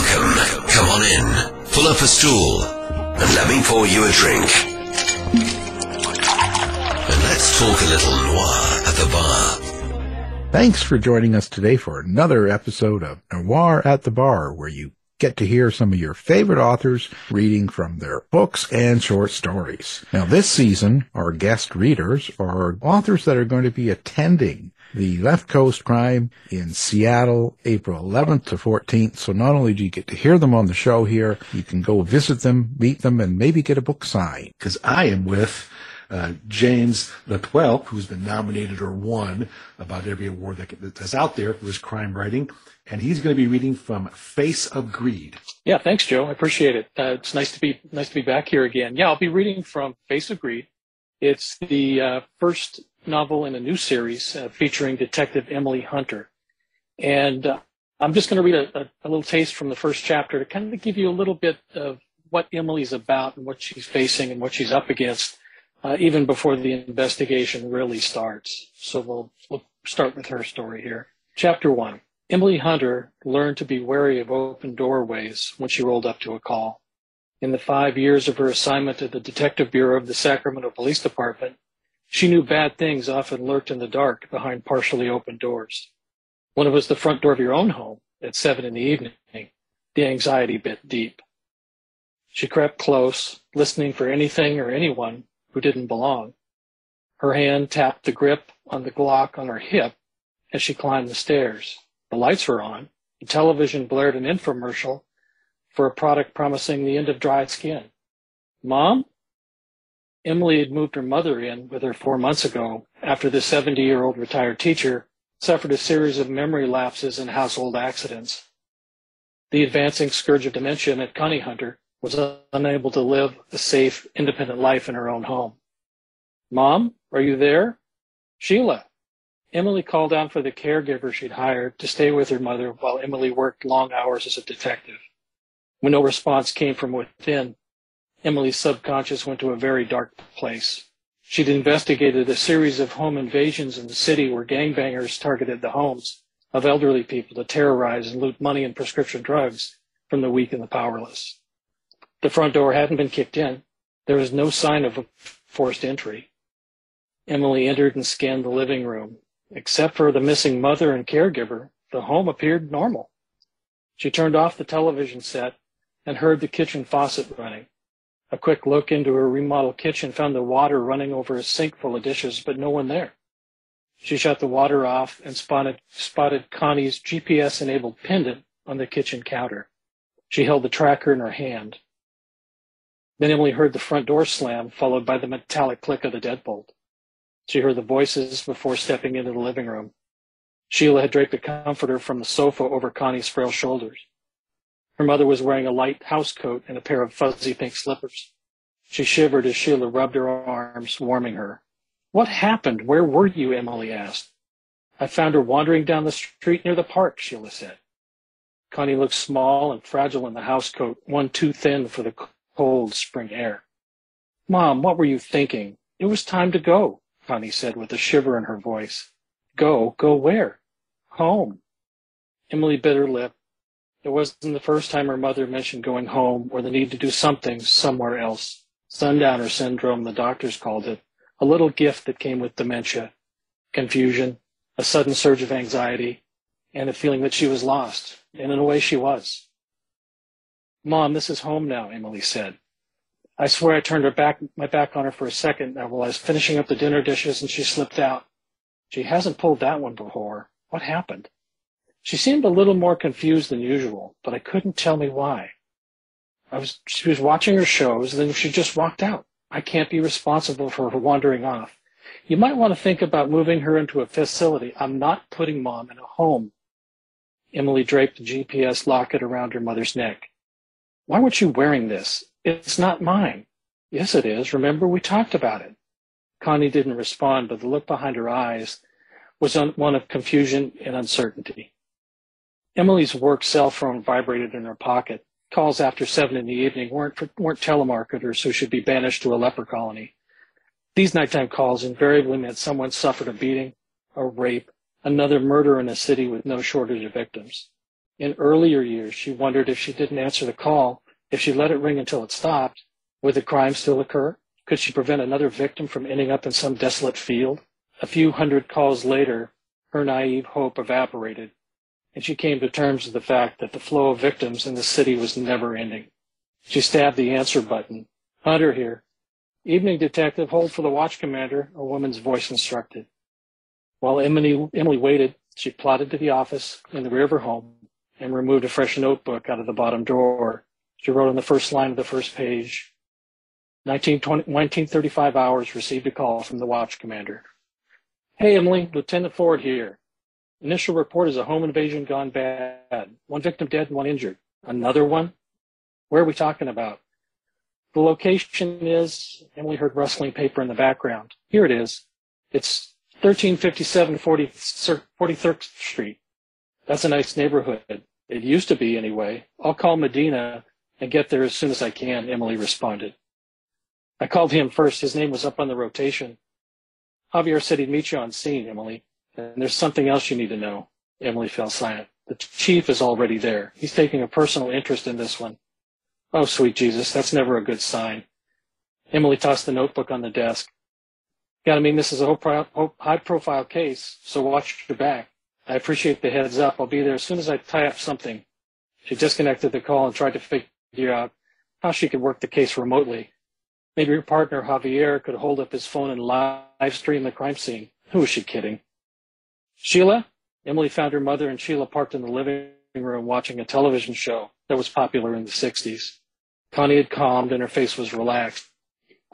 Welcome. Come on in. Pull up a stool and let me pour you a drink. And let's talk a little noir at the bar. Thanks for joining us today for another episode of Noir at the Bar, where you get to hear some of your favorite authors reading from their books and short stories. Now this season, our guest readers are authors that are going to be attending the Left Coast Crime in Seattle, April 11th to 14th. So not only do you get to hear them on the show here, you can go visit them, meet them, and maybe get a book signed. Because I am with uh, James L'Etoile, who's been nominated or won about every award that, that's out there for his crime writing, and he's going to be reading from Face of Greed. Yeah, thanks, Joe. I appreciate it. Uh, it's nice to be nice to be back here again. Yeah, I'll be reading from Face of Greed. It's the uh, first novel in a new series uh, featuring Detective Emily Hunter. And uh, I'm just going to read a, a, a, little taste from the first chapter to kind of give you a little bit of what Emily's about and what she's facing and what she's up against, uh, even before the investigation really starts. So we'll, we'll start with her story here. Chapter one. Emily Hunter learned to be wary of open doorways when she rolled up to a call. In the five years of her assignment at the Detective Bureau of the Sacramento Police Department, she knew bad things often lurked in the dark behind partially open doors. When it was the front door of your own home at seven in the evening, the anxiety bit deep. She crept close, listening for anything or anyone who didn't belong. Her hand tapped the grip on the Glock on her hip as she climbed the stairs. The lights were on. The television blared an infomercial for a product promising the end of dried skin. Mom? Emily had moved her mother in with her four months ago after the 70 year old retired teacher suffered a series of memory lapses and household accidents. The advancing scourge of dementia at Connie Hunter was unable to live a safe, independent life in her own home. Mom, are you there? Sheila. Emily called out for the caregiver she'd hired to stay with her mother while Emily worked long hours as a detective. When no response came from within, Emily's subconscious went to a very dark place. She'd investigated a series of home invasions in the city where gangbangers targeted the homes of elderly people to terrorize and loot money and prescription drugs from the weak and the powerless. The front door hadn't been kicked in. There was no sign of a forced entry. Emily entered and scanned the living room. Except for the missing mother and caregiver, the home appeared normal. She turned off the television set and heard the kitchen faucet running. A quick look into her remodeled kitchen found the water running over a sink full of dishes, but no one there. She shut the water off and spotted, spotted Connie's GPS enabled pendant on the kitchen counter. She held the tracker in her hand. Then Emily heard the front door slam, followed by the metallic click of the deadbolt. She heard the voices before stepping into the living room. Sheila had draped a comforter from the sofa over Connie's frail shoulders. Her mother was wearing a light house coat and a pair of fuzzy pink slippers. She shivered as Sheila rubbed her arms, warming her. What happened? Where were you? Emily asked. I found her wandering down the street near the park, Sheila said. Connie looked small and fragile in the house coat, one too thin for the cold spring air. Mom, what were you thinking? It was time to go, Connie said with a shiver in her voice. Go? Go where? Home. Emily bit her lip it wasn't the first time her mother mentioned going home or the need to do something somewhere else. Sundowner syndrome, the doctors called it, a little gift that came with dementia, confusion, a sudden surge of anxiety, and a feeling that she was lost. And in a way, she was. Mom, this is home now, Emily said. I swear I turned her back, my back on her for a second uh, while I was finishing up the dinner dishes and she slipped out. She hasn't pulled that one before. What happened? She seemed a little more confused than usual, but I couldn't tell me why. I was, she was watching her shows, and then she just walked out. I can't be responsible for her wandering off. You might want to think about moving her into a facility. I'm not putting mom in a home. Emily draped the GPS locket around her mother's neck. Why weren't you wearing this? It's not mine. Yes, it is. Remember, we talked about it. Connie didn't respond, but the look behind her eyes was one of confusion and uncertainty. Emily's work cell phone vibrated in her pocket. Calls after seven in the evening weren't, weren't telemarketers who should be banished to a leper colony. These nighttime calls invariably meant someone suffered a beating, a rape, another murder in a city with no shortage of victims. In earlier years, she wondered if she didn't answer the call, if she let it ring until it stopped, would the crime still occur? Could she prevent another victim from ending up in some desolate field? A few hundred calls later, her naive hope evaporated, and she came to terms with the fact that the flow of victims in the city was never ending. She stabbed the answer button. Hunter here. Evening detective, hold for the watch commander, a woman's voice instructed. While Emily, Emily waited, she plodded to the office in the rear of her home and removed a fresh notebook out of the bottom drawer. She wrote on the first line of the first page, 1935 hours received a call from the watch commander. Hey, Emily, Lieutenant Ford here. Initial report is a home invasion gone bad. One victim dead and one injured. Another one? Where are we talking about? The location is, Emily heard rustling paper in the background. Here it is. It's 1357 40, 43rd Street. That's a nice neighborhood. It used to be anyway. I'll call Medina and get there as soon as I can, Emily responded. I called him first. His name was up on the rotation. Javier said he'd meet you on scene, Emily. And there's something else you need to know. Emily fell silent. The chief is already there. He's taking a personal interest in this one. Oh, sweet Jesus, that's never a good sign. Emily tossed the notebook on the desk. Gotta mean this is a high profile case, so watch your back. I appreciate the heads up. I'll be there as soon as I tie up something. She disconnected the call and tried to figure out how she could work the case remotely. Maybe her partner Javier could hold up his phone and live stream the crime scene. Who was she kidding? Sheila? Emily found her mother and Sheila parked in the living room watching a television show that was popular in the 60s. Connie had calmed and her face was relaxed.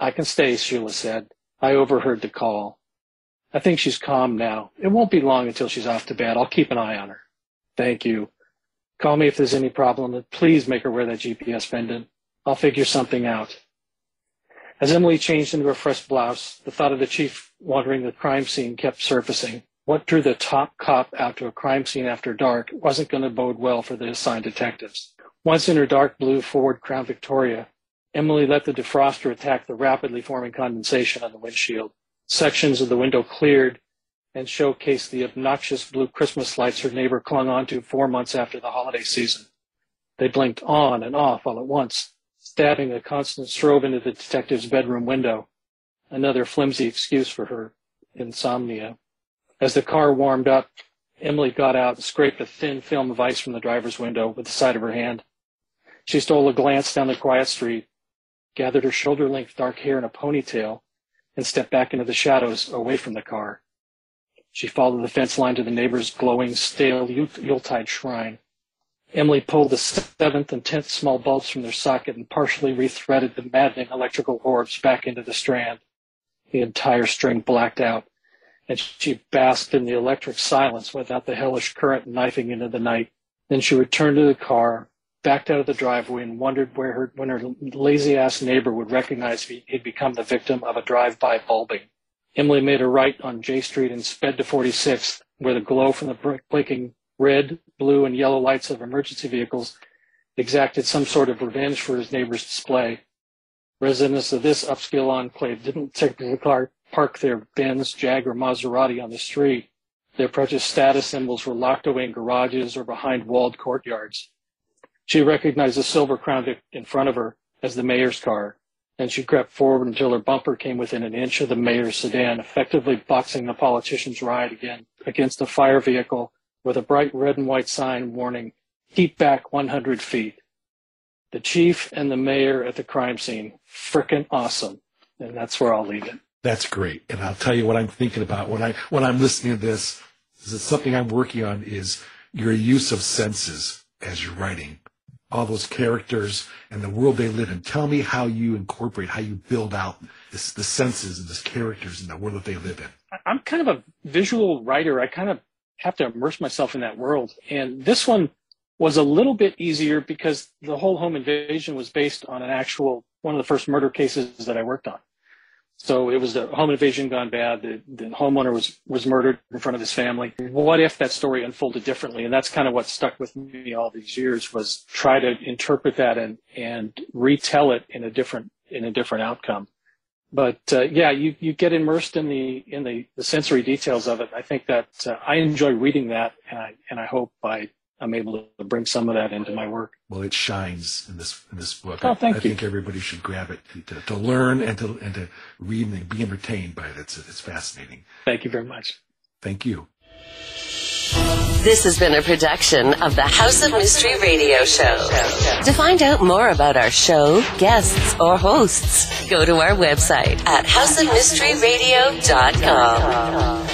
I can stay, Sheila said. I overheard the call. I think she's calm now. It won't be long until she's off to bed. I'll keep an eye on her. Thank you. Call me if there's any problem, please make her wear that GPS pendant. I'll figure something out. As Emily changed into her fresh blouse, the thought of the chief wandering the crime scene kept surfacing. What drew the top cop out to a crime scene after dark wasn't going to bode well for the assigned detectives. Once in her dark blue Ford Crown Victoria, Emily let the defroster attack the rapidly forming condensation on the windshield. Sections of the window cleared and showcased the obnoxious blue Christmas lights her neighbor clung onto four months after the holiday season. They blinked on and off all at once, stabbing a constant strobe into the detective's bedroom window, another flimsy excuse for her insomnia. As the car warmed up, Emily got out and scraped a thin film of ice from the driver's window with the side of her hand. She stole a glance down the quiet street, gathered her shoulder length dark hair in a ponytail, and stepped back into the shadows away from the car. She followed the fence line to the neighbor's glowing, stale Yuletide shrine. Emily pulled the seventh and tenth small bulbs from their socket and partially rethreaded the maddening electrical orbs back into the strand. The entire string blacked out, and she basked in the electric silence without the hellish current knifing into the night. Then she returned to the car, backed out of the driveway, and wondered where her, when her lazy ass neighbor would recognize he'd become the victim of a drive-by bulbing. Emily made a right on J Street and sped to 46th, where the glow from the blinking red, blue, and yellow lights of emergency vehicles exacted some sort of revenge for his neighbor's display. Residents of this upscale enclave didn't typically park their Benz, Jag, or Maserati on the street. Their precious status symbols were locked away in garages or behind walled courtyards. She recognized the silver crown in front of her as the mayor's car, and she crept forward until her bumper came within an inch of the mayor's sedan, effectively boxing the politician's ride again against a fire vehicle with a bright red and white sign warning, keep back 100 feet. The chief and the mayor at the crime scene, frickin' awesome. And that's where I'll leave it. That's great. And I'll tell you what I'm thinking about when I, when I'm listening to this. This is something I'm working on is your use of senses as you're writing all those characters and the world they live in. Tell me how you incorporate, how you build out this, the senses and the characters and the world that they live in. I'm kind of a visual writer. I kind of have to immerse myself in that world. And this one was a little bit easier because the whole home invasion was based on an actual one of the first murder cases that I worked on. So it was the home invasion gone bad. The, the homeowner was was murdered in front of his family. What if that story unfolded differently? And that's kind of what stuck with me all these years was try to interpret that and and retell it in a different in a different outcome but uh, yeah, you, you get immersed in the in the, the sensory details of it. I think that uh, I enjoy reading that, and I and I hope by I'm able to bring some of that into my work. Well, it shines in this in this book. Oh, thank I, you. I think everybody should grab it to, to learn and to and to read and be entertained by it. It's it's fascinating. Thank you very much. Thank you. This has been a production of the House of Mystery Radio Show. To find out more about our show, guests, or hosts, go to our website at houseofmysteryradio.com.